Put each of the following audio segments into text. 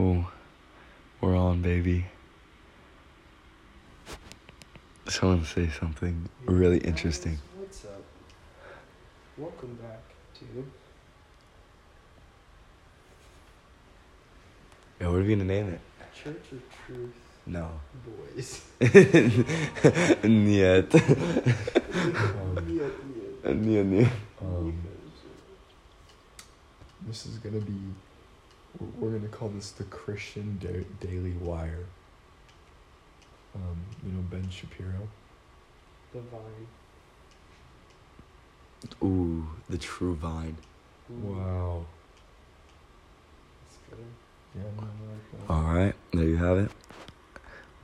Oh, we're on, baby. Someone say something really interesting. What's up? Welcome back to Yeah, what are we gonna name it? Church of Truth No. Boys. Niet. Yeah, yeah. Niet, niet. Um, this is gonna be. We're- We're gonna call this the Christian da- Daily Wire. Um, you know Ben Shapiro. The Vine. Ooh, the true vine. Ooh, Wow. That's good. Yeah, no, like that. All right, there you have it.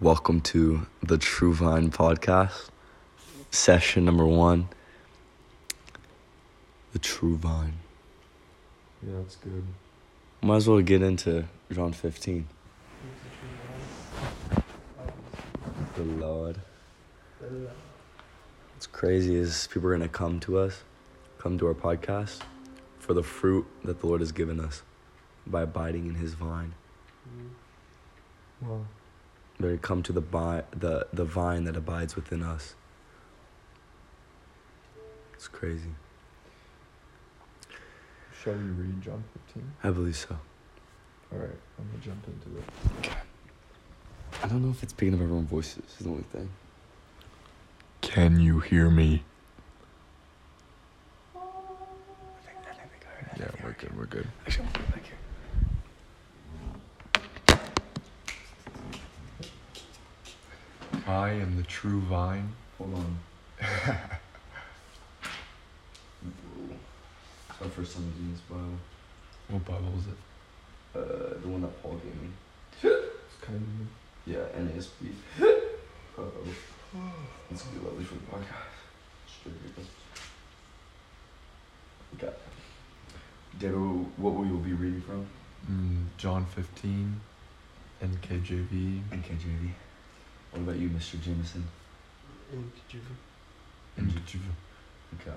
Welcome to the True Vine podcast, session number one. The True Vine. Yeah, that's good. Might as well get into John 15. The true vine? The Lord. What's crazy is people are going to come to us, come to our podcast for the fruit that the Lord has given us by abiding in his vine. Wow. They're going to come to the, bi- the, the vine that abides within us. It's crazy. Shall we read John 15? I believe so. All right, I'm gonna jump into it. I don't know if it's picking up everyone's voices, is the only thing. Can you hear me? Yeah, we're good. We're good. Actually, I'm gonna go. I am the true vine. Hold on. It's my first time using this Bible. What Bible was it? Uh, the one that Paul gave me. It's kind of. Yeah, NASB. Uh-oh. This could be lovely for the podcast. Straight read this. Okay. David, what will you be reading from? Mm, John 15, NKJV. NKJV. What about you, Mr. Jameson? And did you NKJV. Okay.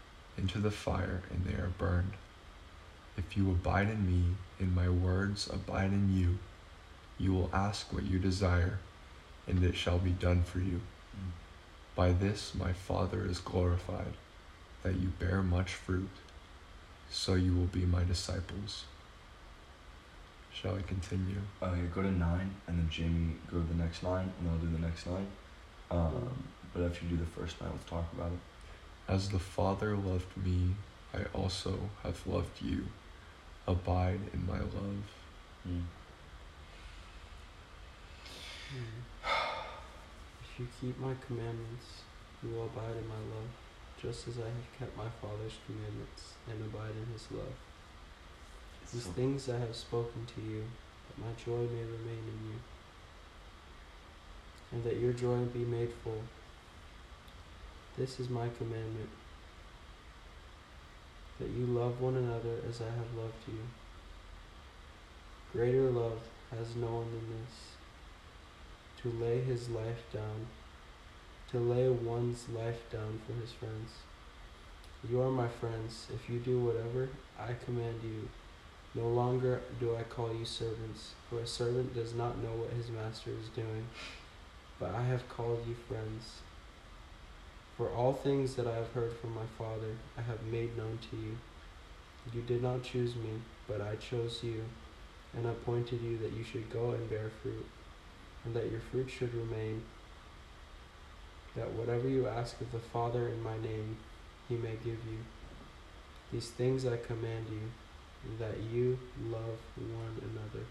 into the fire, and they are burned. If you abide in me, and my words abide in you, you will ask what you desire, and it shall be done for you. By this my Father is glorified, that you bear much fruit, so you will be my disciples. Shall I continue? Okay, go to nine, and then Jamie go to the next nine, and I'll do the next nine. Um, but after you do the first nine, let's talk about it. As the Father loved me, I also have loved you. Abide in my love. Mm. If you keep my commandments, you will abide in my love, just as I have kept my Father's commandments and abide in his love. These So- things I have spoken to you, that my joy may remain in you, and that your joy be made full. This is my commandment, that you love one another as I have loved you. Greater love has no one than this, to lay his life down, to lay one's life down for his friends. You are my friends if you do whatever I command you. No longer do I call you servants, for a servant does not know what his master is doing, but I have called you friends. For all things that I have heard from my Father, I have made known to you. You did not choose me, but I chose you, and appointed you that you should go and bear fruit, and that your fruit should remain, that whatever you ask of the Father in my name, he may give you. These things I command you, that you love one another.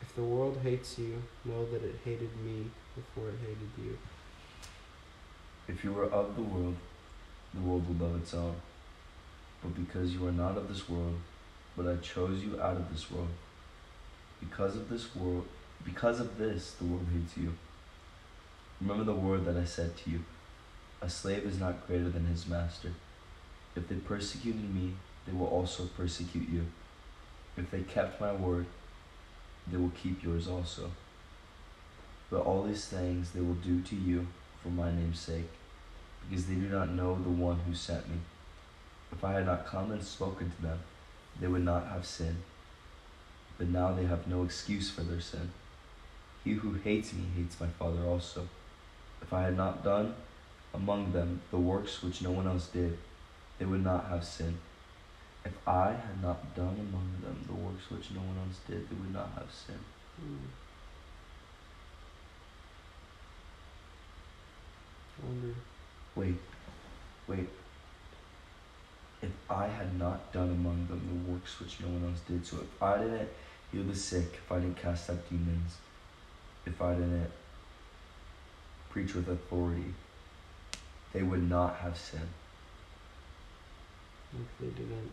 If the world hates you, know that it hated me before it hated you. If you were of the world, the world would love its own. But because you are not of this world, but I chose you out of this world, because of this world, because of this, the world hates you. Remember the word that I said to you A slave is not greater than his master. If they persecuted me, they will also persecute you. If they kept my word, they will keep yours also. But all these things they will do to you for my name's sake, because they do not know the one who sent me. If I had not come and spoken to them, they would not have sinned. But now they have no excuse for their sin. He who hates me hates my Father also. If I had not done among them the works which no one else did, they would not have sinned. If I had not done among them the works which no one else did, they would not have sinned. Hmm. Wonder. Wait, wait. If I had not done among them the works which no one else did, so if I didn't heal the sick, if I didn't cast out demons, if I didn't preach with authority, they would not have sinned. If they didn't.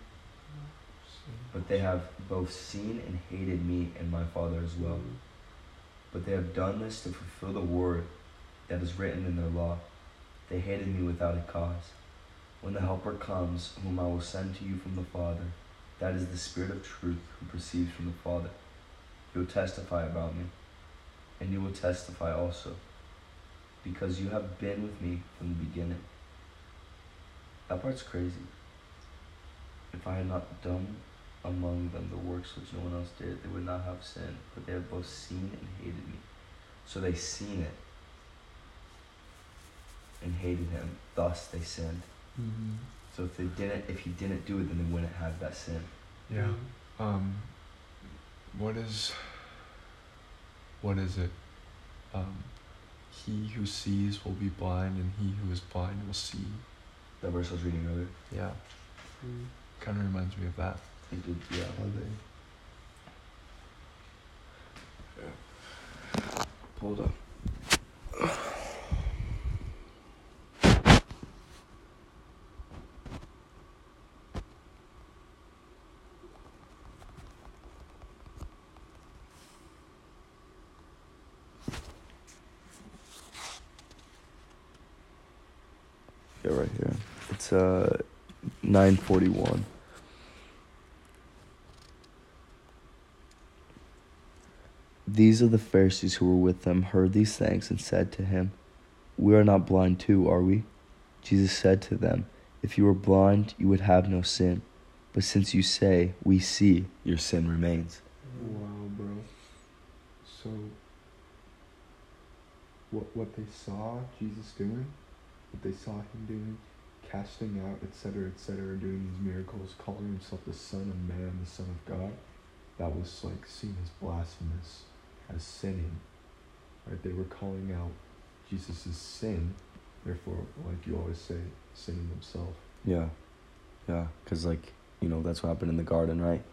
But they have both seen and hated me and my Father as well. Hmm. But they have done this to fulfill the word that is written in their law. They hated me without a cause. When the Helper comes, whom I will send to you from the Father, that is the Spirit of truth who proceeds from the Father, he will testify about me. And you will testify also, because you have been with me from the beginning. That part's crazy. If I had not done among them the works which no one else did, they would not have sinned, but they have both seen and hated me. So they seen it and hated him, thus they sinned. Mm-hmm. So if they didn't if he didn't do it then they wouldn't have that sin. Yeah. Um, what is, what is it? Um, he who sees will be blind, and he who is blind will see. That verse I was reading earlier. Yeah, Hmm. kind of reminds me of that. It did yeah. Hold up. Yeah, right here. It's uh 941. These of the Pharisees who were with him heard these things and said to him, We are not blind too, are we? Jesus said to them, If you were blind, you would have no sin. But since you say, We see, your sin remains. Wow, bro. So, what what they saw Jesus doing, what they saw him doing, casting out, etc., etc., doing these miracles, calling himself the Son of Man, the Son of God, that was like seen as blasphemous, as sinning. Right? They were calling out Jesus' sin, therefore, like you always say, sinning themselves. Yeah. Yeah. Because, like, you know, that's what happened in the garden, right?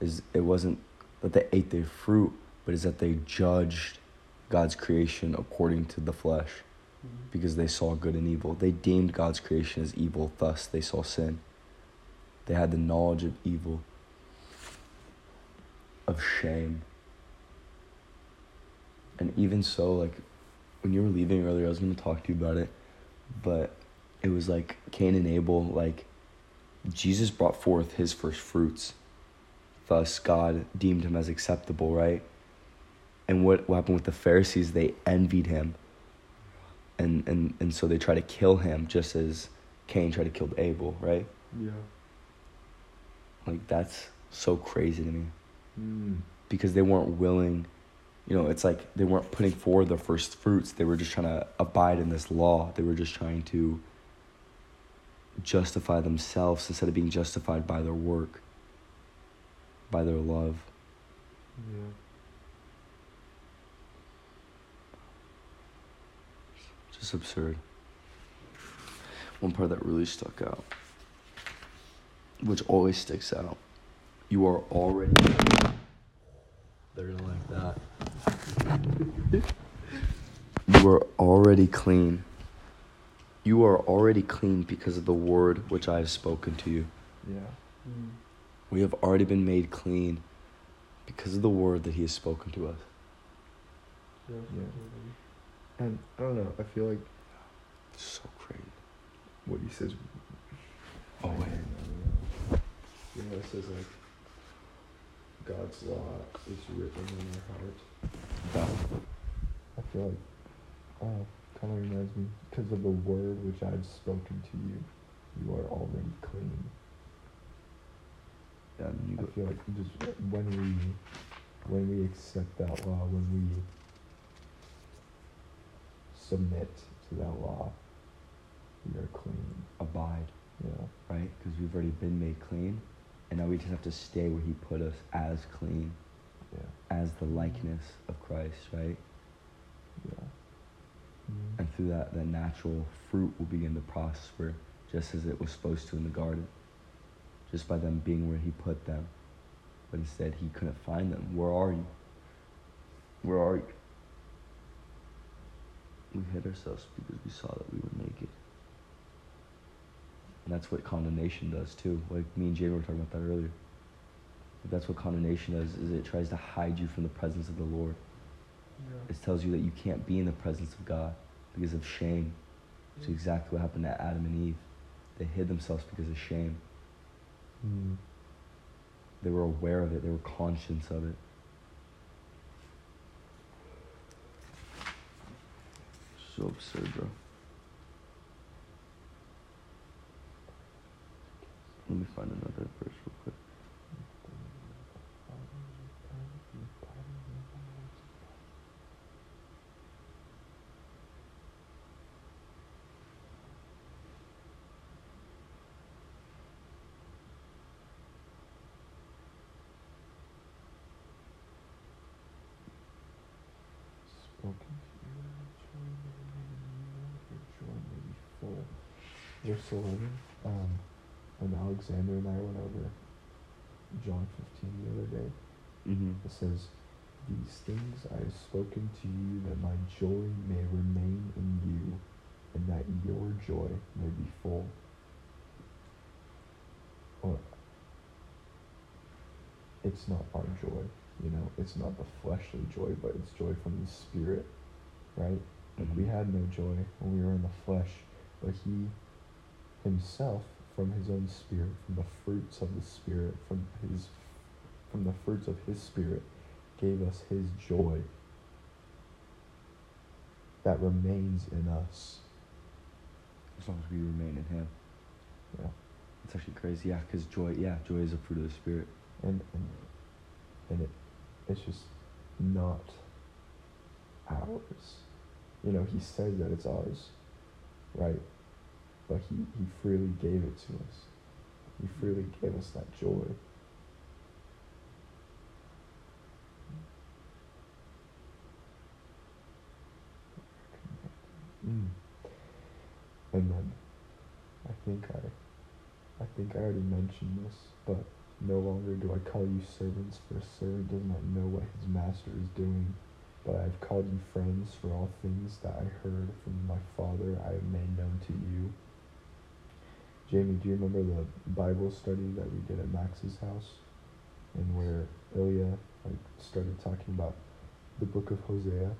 Is it wasn't that they ate their fruit, but is that they judged God's creation according to the flesh. Because they saw good and evil. They deemed God's creation as evil, thus they saw sin. They had the knowledge of evil, of shame. And even so, like, when you were leaving earlier, I was going to talk to you about it, but it was like Cain and Abel, like, Jesus brought forth his first fruits. Thus, God deemed him as acceptable, right? And what, what happened with the Pharisees? They envied him and and and so they try to kill him just as Cain tried to kill Abel, right? Yeah. Like that's so crazy to me Mm. because they weren't willing, you know, it's like they weren't putting forward their first fruits. They were just trying to abide in this law. They were just trying to justify themselves instead of being justified by their work, by their love. Yeah. Just absurd. One part that really stuck out, which always sticks out, you are already. They're gonna like that. you are already clean. You are already clean because of the word which I have spoken to you. Yeah. Mm. We have already been made clean because of the word that He has spoken to us. Yeah. Yeah. And I don't know. I feel like So crazy. what he says. Oh, wait. You know, it says like God's law is written in our heart. That, I feel like, oh, kind of reminds me because of the word which I've spoken to you, you are already clean. yeah, I feel like just when we when we accept that law, when we submit to that law, you're clean. abide, Yeah. right? Because we've already been made clean, and now we just have to stay where He put us as clean, Yeah. as the likeness of Christ, right? Yeah. Mhm. And through that, the natural fruit will begin to prosper, just as it was supposed to in the garden, just by them being where He put them. But instead, He couldn't find them. Where are you? Where are you? We hid ourselves because we saw that we were naked. And that's what condemnation does too. Like me and Jay were talking about that earlier. That's what condemnation does, is it tries to hide you from the presence of the Lord. Yeah. It tells you that you can't be in the presence of God because of shame. It's exactly what happened to Adam and Eve. They hid themselves because of shame. Mm. They were aware of it, they were conscious of it. So absurd, bro. Let me find another verse real quick. Spoken to you, joy may remain in you, your joy may be full. 11, um, when Alexander and I went over John 15 the other day, Mm-hmm. it says, These things I have spoken to you that my joy may remain in you, and that your joy may be full. Or, it's not our joy, you know, it's not the fleshly joy, but it's joy from the Spirit, right? Like we Mhm. had no joy when we were in the flesh, but He Himself, from His own Spirit, from the fruits of the Spirit, from His, from the fruits of His Spirit, gave us His joy that remains in us. As long as we remain in Him. Yeah, It's actually crazy, yeah, because joy, yeah, joy is a fruit of the Spirit. and and and it, it's just not ours. You know, He says that it's ours, right? But He He freely gave it to us. He freely gave us that joy. Mm. And then I think I I think I already mentioned this, but no longer do I call you servants, for a servant does not know what his master is doing. But I have called you friends, for all things that I heard from my Father I have made known to you. Jamie, do you remember the Bible study that we did at Max's house? And where Ilya like started talking about the book of Hosea?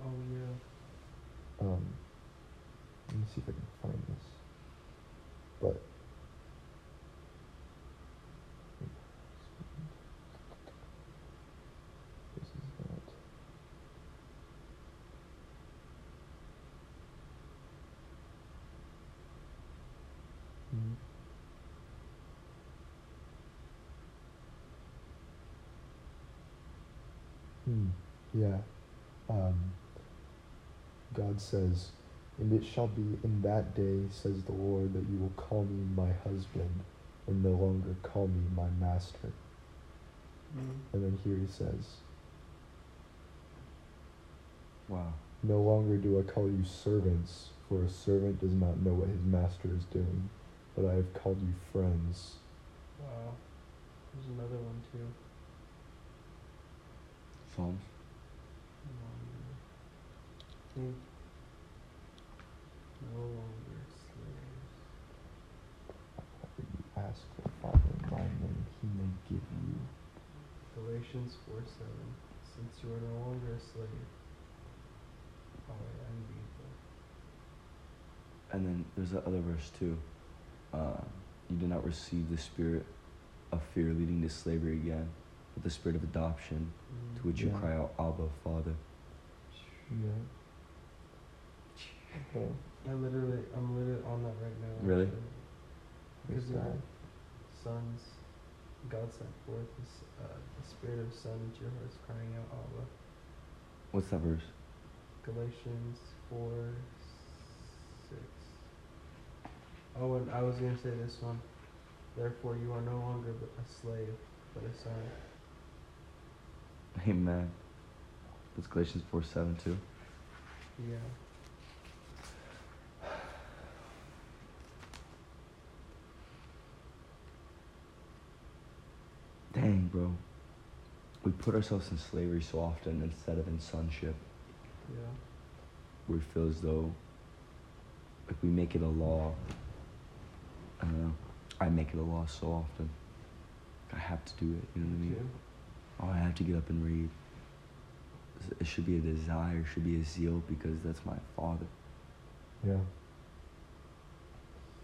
Oh yeah. Um, let me see if I can find this. But this is that. Hmm. Hmm. Yeah. Um, God says, And it shall be in that day, says the Lord, that you will call me my husband, and no longer call me my master. Mm. And then here he says, Wow. No longer do I call you servants, for a servant does not know what his master is doing, but I have called you friends. Wow. There's another one too. Psalms. Think no longer slaves. Whatever you ask the Father in my name, he may give you. Galatians 4 7. Since you are no longer a slave. Wait, I need And then there's that other verse too. Uh, you did not receive the spirit of fear leading to slavery again, but the spirit of adoption, that. to which you cry out, Abba, Father. Yeah. Okay. I literally, I'm literally on that right now. Really? Because that? sons, God sent forth this, uh, the spirit of son into your hearts, crying out, Abba. What's that verse? Galatians 4 6. Oh, and I was going to say this one. Therefore, you are no longer a slave, but a son. Amen. That's Galatians 4 7 too. Yeah. Dang, bro. We put ourselves in slavery so often instead of in sonship. Yeah. where it feels though like we make it a law. I don't know. I make it a law so often. I have to do it, you know what I mean? Too. Oh, I have to get up and read. It should be a desire, it should be a zeal because that's my father Yeah.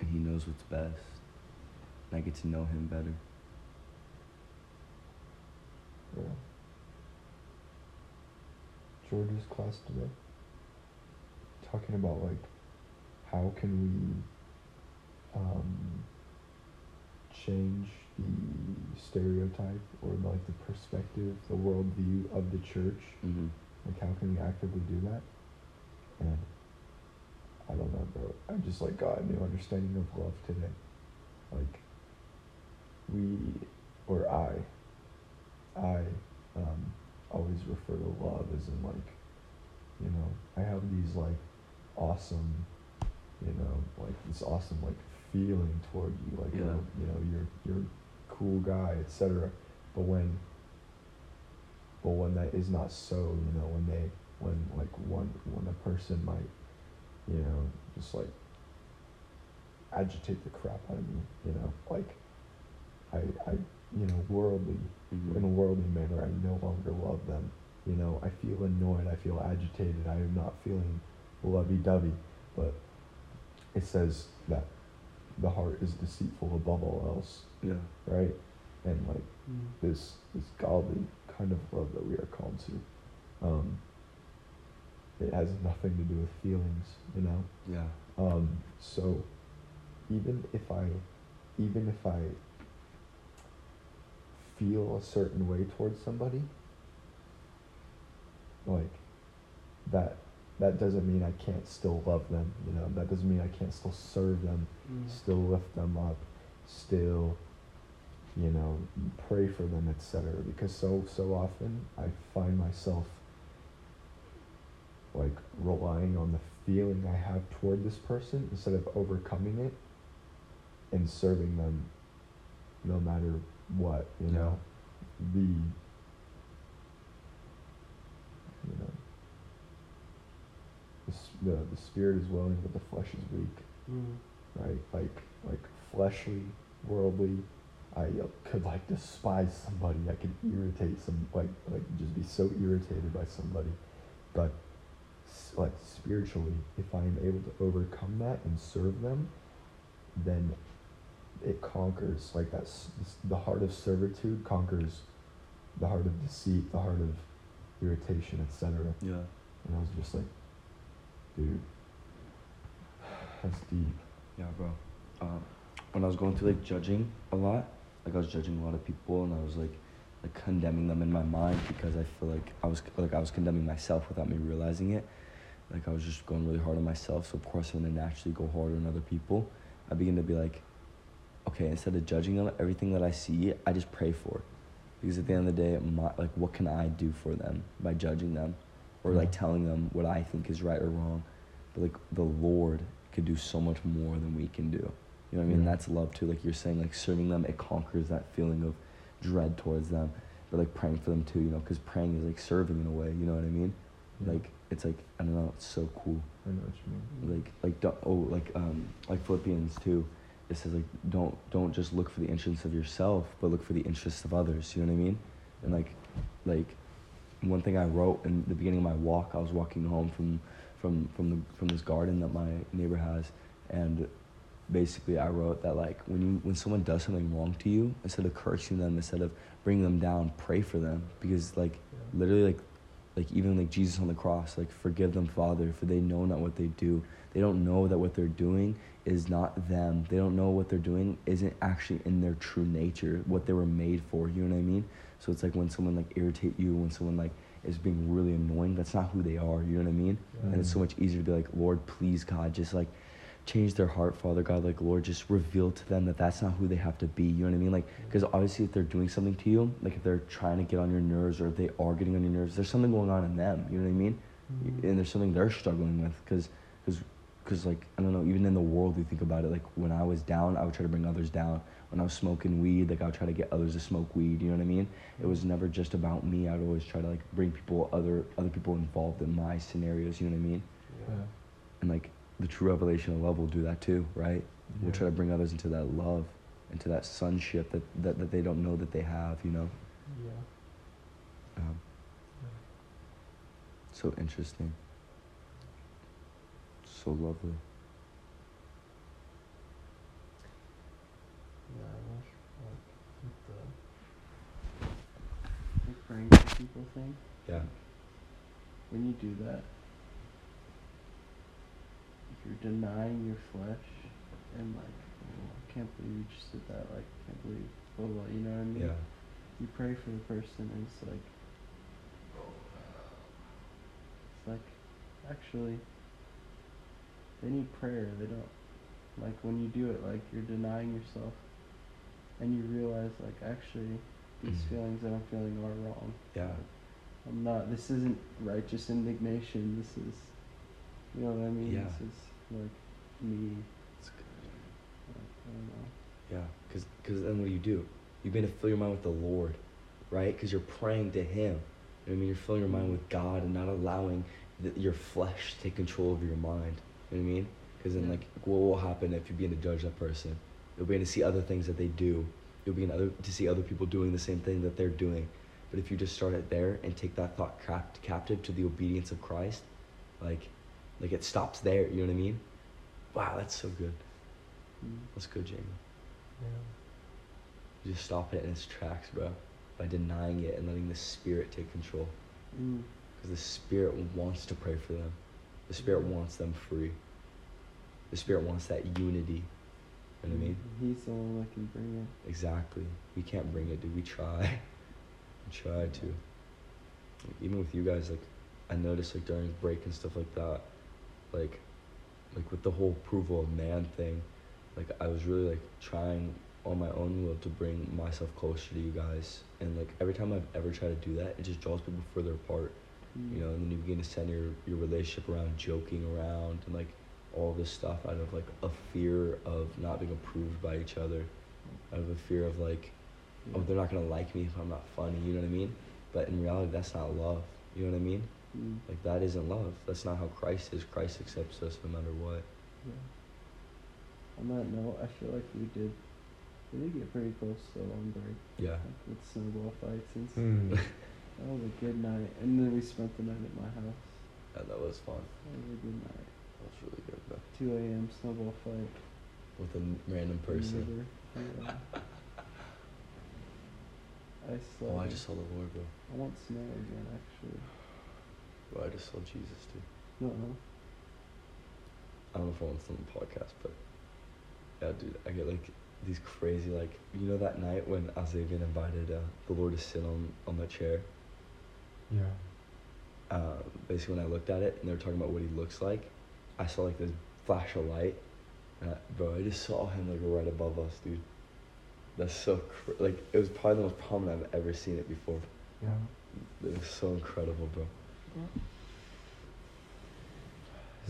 and he knows what's best. And I get to know him better. Yeah. George's class today. Talking about like how can we um, change the stereotype or like the perspective, the worldview of the church. Mm-hmm. Like how can we actively do that? And I don't know, bro. I just like got a new understanding of love today. Like we or I, I um, always refer to love as in like, you know, I have these like awesome, you know, like this awesome like feeling toward you, like Yeah. oh, you know, you're you're cool guy, etc. But when but when that is not so, you know, when they when like one when a person might, you know, just like agitate the crap out of me, you know, like I I you know, worldly Mm-hmm. in a worldly manner, I no longer love them. You know, I feel annoyed, I feel agitated, I am not feeling lovey dovey. But it says that the heart is deceitful above all else, Yeah. right? And like Mm. this this godly kind of love that we are called to. Um, it has nothing to do with feelings, you know. Yeah. Um, so even if I, even if I feel a certain way towards somebody, like that, that doesn't mean I can't still love them. You know, that doesn't mean I can't still serve them, Mm. still lift them up, still, you know, pray for them, etc. Because so so often I find myself like relying on the feeling I have toward this person instead of overcoming it and serving them no matter what, you Yeah. know. The you know the, the the spirit is willing but the flesh is weak Mm. right? Like like fleshly, worldly. I uh, could like despise somebody. I could irritate some like like just be so irritated by somebody, but like spiritually, if I am able to overcome that and serve them, then it conquers like that's the heart of servitude conquers the heart of deceit, the heart of irritation, etc. Yeah. And I was just like, dude, that's deep. Yeah, bro. Um, when I was going through like judging a lot, like I was judging a lot of people, and I was like, like condemning them in my mind because I feel like I was like I was condemning myself without me realizing it. Like I was just going really hard on myself, so of course I'm gonna naturally go harder on other people. I begin to be like, okay, instead of judging them, everything that I see, I just pray for, because at the end of the day, my, like what can I do for them by judging them, or like telling them what I think is right or wrong. But like the Lord could do so much more than we can do. You know what I mean? Yeah. That's love too. Like you're saying, like serving them, it conquers that feeling of dread towards them. But like praying for them too, you know, because praying is like serving in a way. You know what I mean? Yeah. Like it's like I don't know, it's so cool. I know what you mean. Like like oh like um like Philippians too. It says like don't don't just look for the interests of yourself, but look for the interests of others. You know what I mean? And like like one thing I wrote in the beginning of my walk, I was walking home from from from the from this garden that my neighbor has, and basically I wrote that like when you when someone does something wrong to you, instead of cursing them, instead of bringing them down, pray for them because like literally like like even like Jesus on the cross, like forgive them, Father, for they know not what they do. They don't know that what they're doing is not them. They don't know what they're doing isn't actually in their true nature, what they were made for. You know what I mean? So it's like when someone like irritate you, when someone like is being really annoying, that's not who they are. You know what I mean? And it's so much easier to be like, Lord, please, God, just like change their heart, Father God. Like, Lord, just reveal to them that that's not who they have to be. You know what I mean? Like, because obviously, if they're doing something to you, like if they're trying to get on your nerves or if they are getting on your nerves, there's something going on in them. You know what I mean? Mm-hmm. And there's something they're struggling with. Because, because, because, like, I don't know, even in the world, you think about it, like, when I was down, I would try to bring others down. When I was smoking weed, like, I would try to get others to smoke weed. You know what I mean? It was never just about me. I'd always try to, like, bring people, other, other people involved in my scenarios. You know what I mean? Yeah. and like the true revelation of love will do that too right? We'll try to bring others into that love into that sonship that, that, that they don't know that they have you know? Yeah. um, so interesting. So lovely. Yeah, I wish like with the praying for people thing. yeah. When you do that, you're denying your flesh and like, oh, I can't believe you just did that. Like, I can't believe blah blah. You know what I mean? yeah You pray for the person, and it's like, it's like, actually, they need prayer. They don't like when you do it. Like you're denying yourself, and you realize like actually these Mhm. feelings that I'm feeling are wrong. yeah I'm not. This isn't righteous indignation. This is, you know what I mean. Yeah. This is like me. it's good Like, I don't know. yeah because cause then what do you do? You begin to fill your mind with the lord right? Because you're praying to him. You know what i mean? You're filling your mind with god and not allowing the, your flesh to take control of your mind. You know what i mean? Because then Yeah. like what will happen if you begin to judge that person? You'll begin to see other things that they do. You'll begin other, to see other people doing the same thing that they're doing. But if you just start it there and take that thought cap- captive to the obedience of christ like like it stops there you know what i mean wow that's so good Mm. that's good jamie Yeah. you just stop it in its tracks, bro, by denying it and letting the Spirit take control. Mm. Because the Spirit wants to pray for them. The Spirit wants them free. The Spirit wants that unity. You know what I mean? He's the one that can bring it. Exactly. We can't bring it, dude. We try. we try to. Like, even with you guys, like, I noticed, like, during break and stuff like that, like, like with the whole approval of man thing, like, I was really, like, trying on my own will to bring myself closer to you guys. And, like, every time I've ever tried to do that, it just draws people further apart. Mm. You know, and then you begin to center your, your relationship around joking around and, like, all this stuff out of, like, a fear of not being approved by each other. Out of a fear of, like, oh, they're not gonna like me if I'm not funny. You know what I mean? But in reality, that's not love. You know what I mean? Mm. Like that isn't love. That's not how Christ is. Christ accepts us no matter what. Yeah. On that note, I feel like we did, we did get pretty close though long break, Yeah. like with snowball fights and stuff. Hmm. That was a good night, and then we spent the night at my house. Yeah, that was fun. That was a good night. That was really good, bro. 2 a.m. snowball fight. With a random person. Yeah. I slept. Oh, I just saw the Lord, bro. I want snow again, actually. Bro, I just saw Jesus, too. No. I don't know if I want this on the podcast, but yeah, dude, I get like these crazy like you know that night when Azavian invited uh, the Lord to sit on on the chair. Yeah. uh, basically when I looked at it and they were talking about what he looks like, I saw like this flash of light, and I, bro, I just saw him like right above us, dude. That's so cr- like it was probably the most prominent I've ever seen it before. Yeah. It was so incredible, bro. I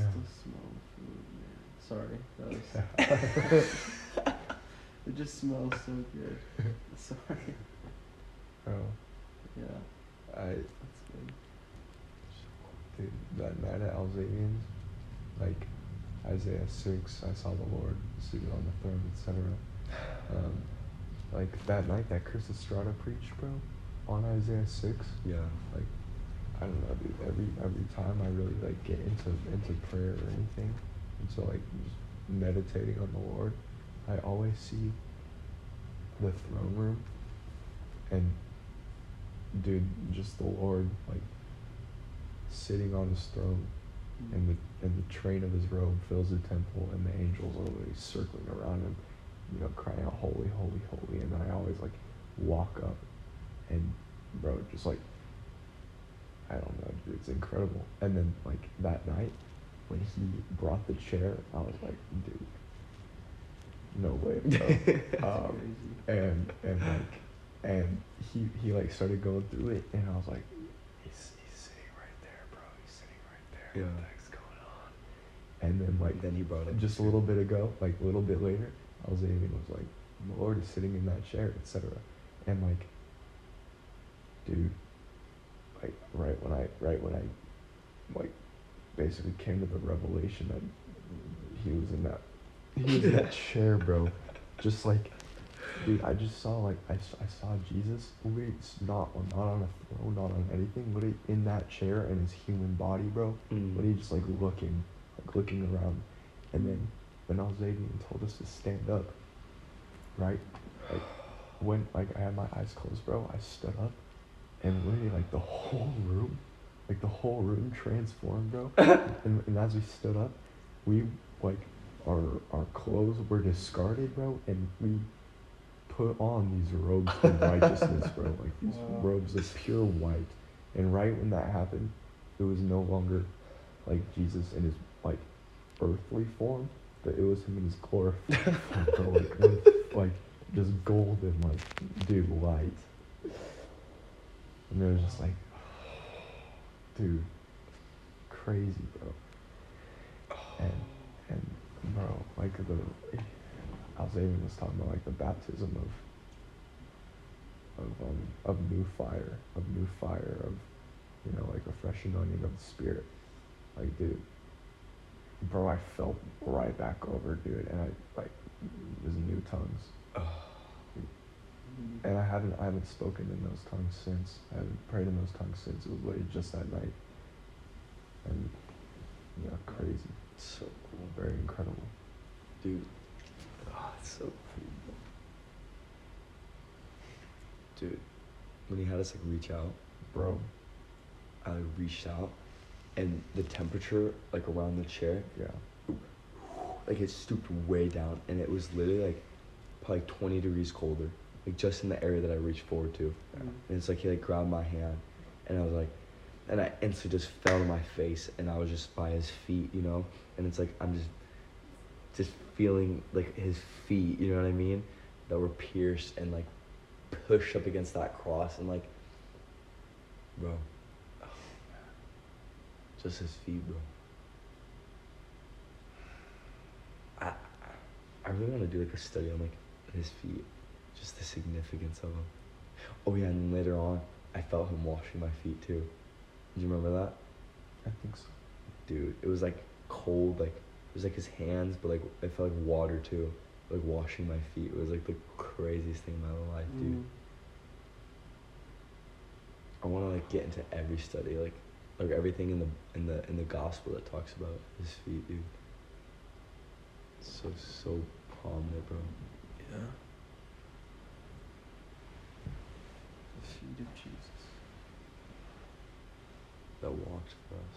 Yeah. still smell the food, man. Sorry, that was. it just smells so good. Sorry. Bro, Yeah, I that's good. dude, that night at Alzadians, like Isaiah six, I saw the Lord seated on the throne, etc. Um, like that night that Chris Estrada preached, bro, on Isaiah six. Yeah. Like, I don't know, dude. Every every time I really like get into into prayer or anything, into like just meditating on the Lord, I always see the throne room, and dude, just the Lord like sitting on his throne, and the and the train of his robe fills the temple, and the angels are literally circling around him, you know, crying out, "Holy, holy, holy!" And I always like walk up, and bro, just like I don't know, dude, it's incredible. And then like that night, when he brought the chair, I was like, dude, no way, bro. um, and and like and he he like started going through it, and I was like, he's he's sitting right there, bro. He's sitting right there. What the heck's going on? And then like Then he brought it just a little bit ago, like a little bit later, I was even was like, the Lord is sitting in that chair, etc. And like, dude, right when I right when I like basically came to the revelation that he was in that he was in that chair, bro. Just like, dude, I just saw like I, I saw Jesus, literally not on not on a throne, not on anything, literally in that chair in his human body, bro. Mm. Literally just like looking, like looking around, and then when Alzadian told us to stand up, right? Like when like I had my eyes closed, bro, I stood up, and literally like the whole room, like the whole room transformed, bro. and, and as we stood up, we like our our clothes were discarded, bro, and we put on these robes of righteousness, bro, like these Wow. robes of pure white. And right when that happened, it was no longer like Jesus in his like earthly form, but it was him in his glorified form, bro, like with, like just golden, like dude, light. And was just like, dude, crazy, bro. And and bro, like the, I was even was talking about like the baptism of, of um of new fire, of new fire, of, you know, like a fresh anointing of the spirit, like dude. Bro, I felt right back over, dude, and I like, it was new tongues, Mhm. and I haven't I haven't spoken in those tongues since. I haven't prayed in those tongues since. It was literally just that night, and yeah, crazy, So cool. very incredible. Dude. Oh, it's so cool. Dude, when he had us like reach out, Bro, I like, reached out and the temperature like around the chair, yeah. like it stooped way down and it was literally like probably 20 degrees colder. Like just in the area that I reached forward to. Mhm. And it's like he like grabbed my hand and I was like and I instantly just fell to my face and I was just by his feet, you know? And it's like I'm just just feeling like his feet, you know what I mean? That were pierced and like pushed up against that cross and like bro. Oh. Just his feet, bro. I I really want to do like a study on like his feet, just the significance of them. Oh yeah, and then later on, I felt him washing my feet too. Do you remember that, I think so. dude? It was like cold, like it was like his hands, but like it felt like water too, like washing my feet. It was like the craziest thing in my life, dude. Mhm. I want to like get into every study, like like everything in the in the in the gospel that talks about his feet, dude. So so prominent, bro. Yeah. The feet of Jesus. That walked for us,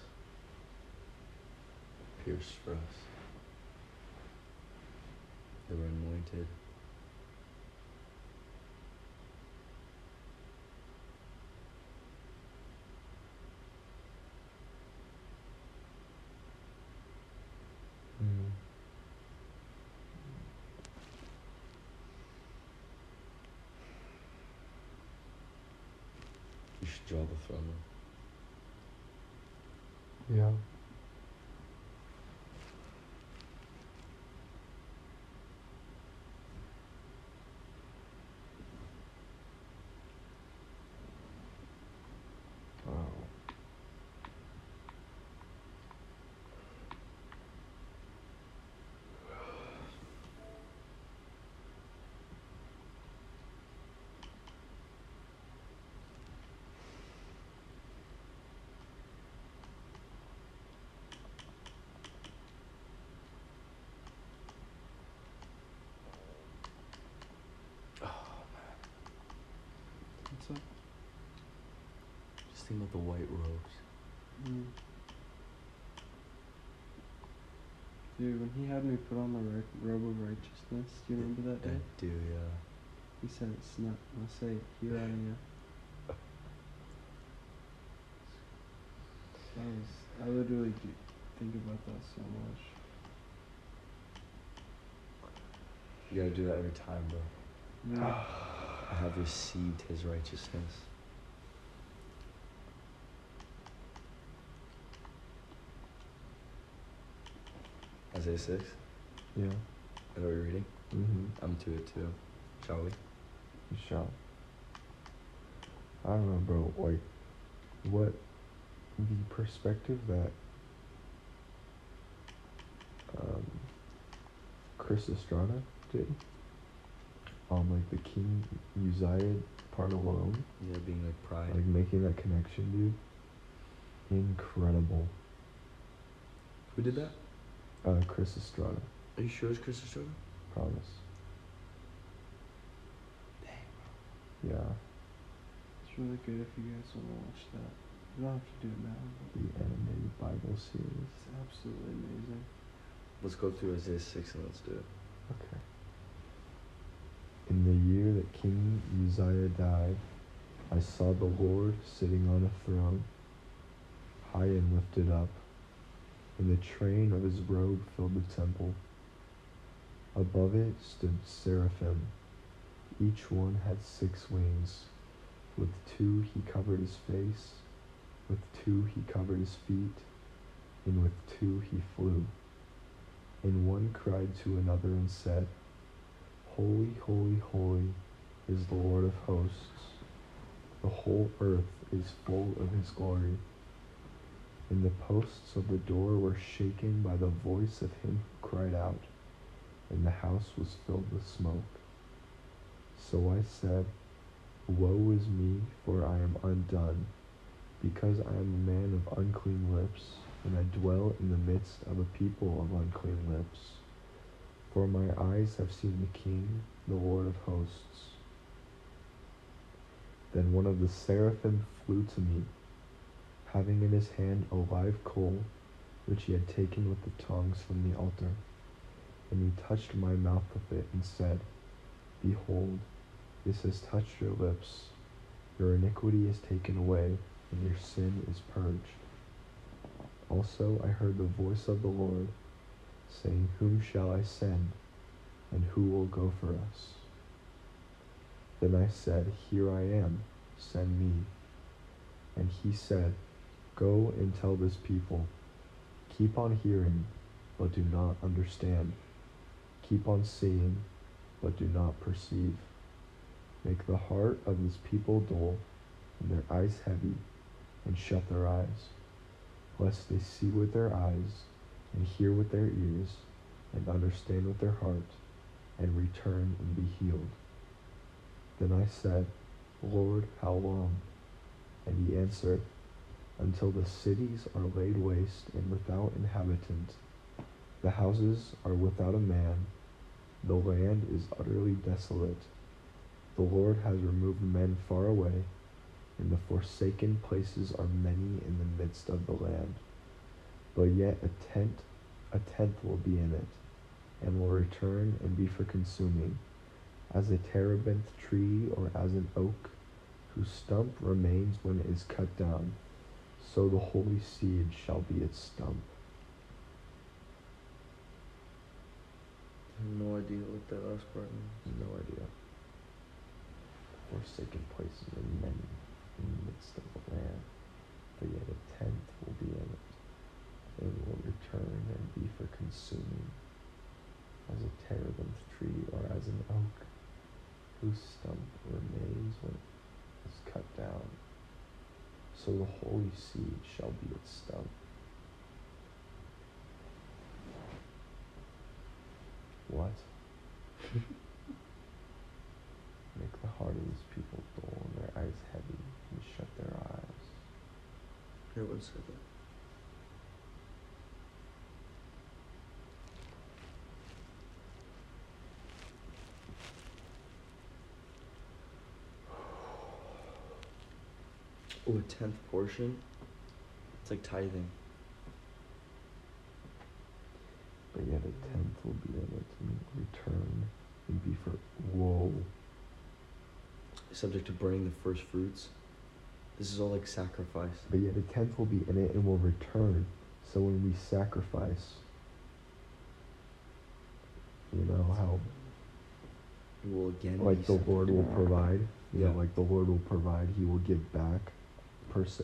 pierced for us. They were anointed. Draw the throne. Yeah. About the white robes. Mm. Dude, when he had me put on the ri- robe of righteousness, do you remember that day? I do, yeah. He said, "It's not." I say, "Here I am." I was, I literally do think about that so much. You gotta do that every time, bro. Yeah. I have received his righteousness. Isaiah 6. Yeah. Is that what you're reading? Mm-hmm. I'm to it too. Shall we? You shall. I don't know, bro. Like, what the perspective that um, Chris Estrada did on like the King Uzziah part alone, Yeah, being like pride. like making that connection, dude. Incredible. Who did that? Uh, Chris Estrada, Are you sure it's Chris Estrada? promise. Yeah, It's really good if you guys want to watch that. You don't have to do it now. But the animated Bible series. it's absolutely amazing. Let's go through Isaiah 6 and let's do it. Okay. In the year that King Uzziah died, I saw the Lord sitting on a throne, high and lifted up, and the train of his robe filled the temple. Above it stood seraphim. Each one had six wings. With two he covered his face, with two he covered his feet, and with two he flew. And one cried to another and said, Holy, holy, holy is the Lord of hosts. The whole earth is full of his glory. And the posts of the door were shaken by the voice of him who cried out, and the house was filled with smoke. So I said, Woe is me, for I am undone, because I am a man of unclean lips, and I dwell in the midst of a people of unclean lips. For my eyes have seen the King, the Lord of hosts. Then one of the seraphim flew to me, having in his hand a live coal, which he had taken with the tongs from the altar. And he touched my mouth with it, and said, Behold, this has touched your lips. Your iniquity is taken away, and your sin is purged. Also I heard the voice of the Lord, saying, Whom shall I send, and who will go for us? Then I said, Here I am, send me. And he said, Go and tell this people, keep on hearing, but do not understand. Keep on seeing, but do not perceive. Make the heart of this people dull, and their eyes heavy, and shut their eyes, lest they see with their eyes, and hear with their ears, and understand with their heart, and return and be healed. Then I said, Lord, how long? And he answered, Until the cities are laid waste and without inhabitant, the houses are without a man, the land is utterly desolate. The Lord has removed men far away, and the forsaken places are many in the midst of the land. But yet a tent, a tenth will be in it, and will return and be for consuming, as a terebinth tree or as an oak, whose stump remains when it is cut down, so the holy seed shall be its stump. I have no idea what that last part means. No idea. Forsaken places are many in the midst of the land, but yet a tenth will be in it. It will return and be for consuming, as a terebinth tree or as an oak, whose stump remains when it is cut down. So the holy seed shall be its stump. What? Make the heart of these people dull and their eyes heavy, and shut their eyes. Everyone said that. Oh, a tenth portion. It's like tithing. But yet a tenth will be in its return and be for whoa. Subject to burning the first fruits. This is all like sacrifice. But yet a tenth will be in it and will return. So when we sacrifice, you know how It will again like the Lord will provide, you know, Yeah. like the Lord will provide, He will give back, per se,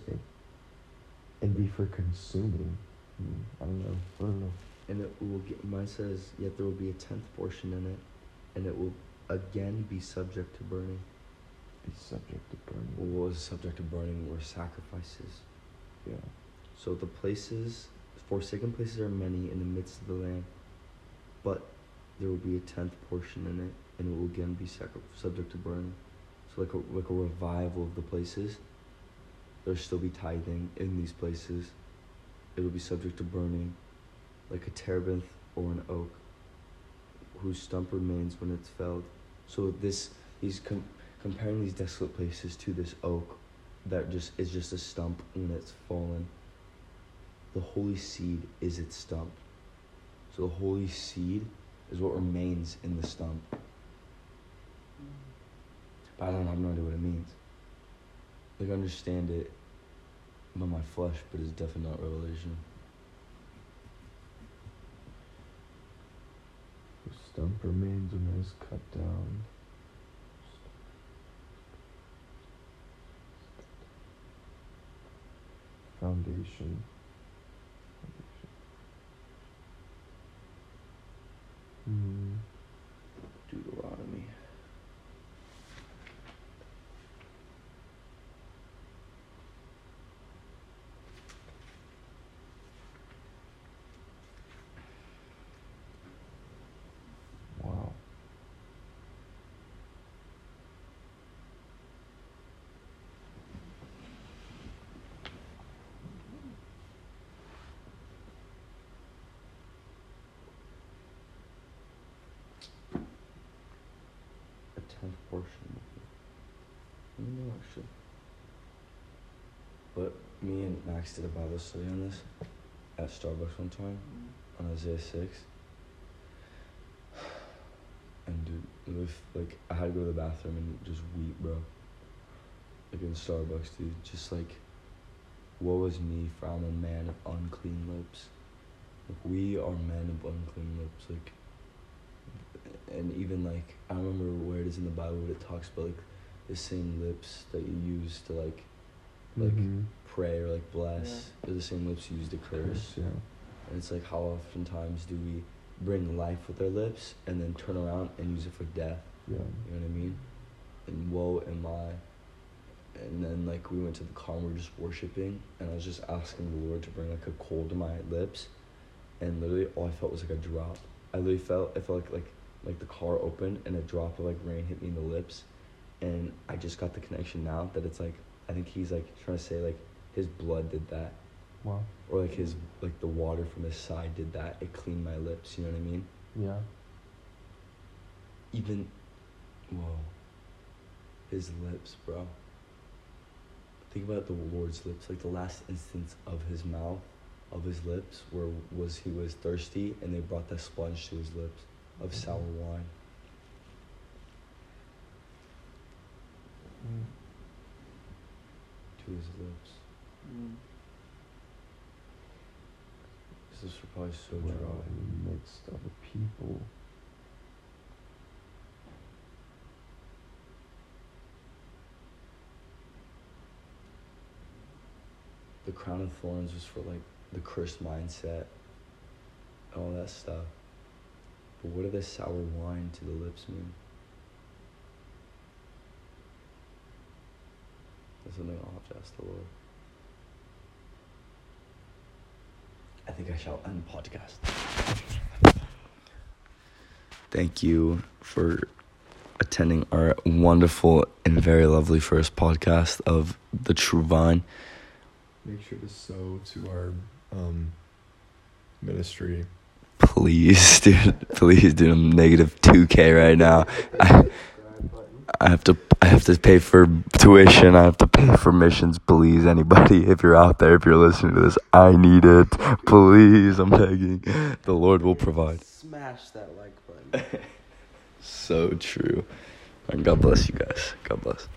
and be for consuming. Hmm, I don't know. I don't know. And it will get mine says, yet there will be a tenth portion in it, and it will again be subject to burning. Be subject to burning. Well, what was subject to burning were sacrifices. Yeah. So the places, forsaken places are many in the midst of the land, but there will be a tenth portion in it, and it will again be sacri- subject to burning. So like a like a revival of the places. There'll still be tithing in these places. It will be subject to burning, like a terebinth or an oak, whose stump remains when it's felled. So this he's com- comparing these desolate places to this oak, that just is just a stump when it's fallen. The holy seed is its stump. So the holy seed is what remains in the stump. But I don't have no idea what it means. Like understand it by my flesh, but it's definitely not revelation. The stump remains when it is cut down. Foundation. Hmm. Deuteronomy. Wow. A tenth portion. I don't know actually. But me and Max did a Bible study on this at Starbucks one time mm. on Isaiah six. And dude, it was like I had to go to the bathroom and just weep, bro. Like in Starbucks, dude. Just like, woe is me, for I'm a man of unclean lips. Like we are men of unclean lips. Like, and even like I remember where it is in the Bible, but it talks about like the same lips that you use to like Like, Mhm. pray or like bless. They're the same lips you use to curse. Curse, yeah. And it's like how oftentimes do we bring life with our lips and then turn around and use it for death? Yeah. You know what I mean? And woe am I. And then like we went to the car and we were just worshiping and I was just asking the Lord to bring like a coal to my lips and literally all I felt was like a drop. I literally felt I felt like like like the car opened and a drop of like rain hit me in the lips and I just got the connection now that it's like I think he's like trying to say like his blood did that Wow. or like his like the water from his side did that. It cleaned my lips, you know what I mean? Yeah. even whoa his lips bro think about the lord's lips like the last instance of his mouth of his lips where was he was thirsty and they brought that sponge to his lips of sour wine Mm. To his lips. Mm. This is probably so Dwell dry. in the midst of a people. the crown of thorns was for like the cursed mindset and all that stuff. But what does this sour wine to the lips mean That's something I'll have to ask the Lord. I think I shall end the podcast. Thank you for attending our wonderful and very lovely first podcast of The True Vine. Make sure to sow to our um, ministry. Please, dude. Please, dude. I'm negative 2K right now. I, Subscribe button. I have to I have to pay for tuition. I have to pay for missions. Please, anybody, if you're out there, if you're listening to this, I need it. Please, I'm begging. The Lord will provide. Smash that like button. So true. And God bless you guys. God bless.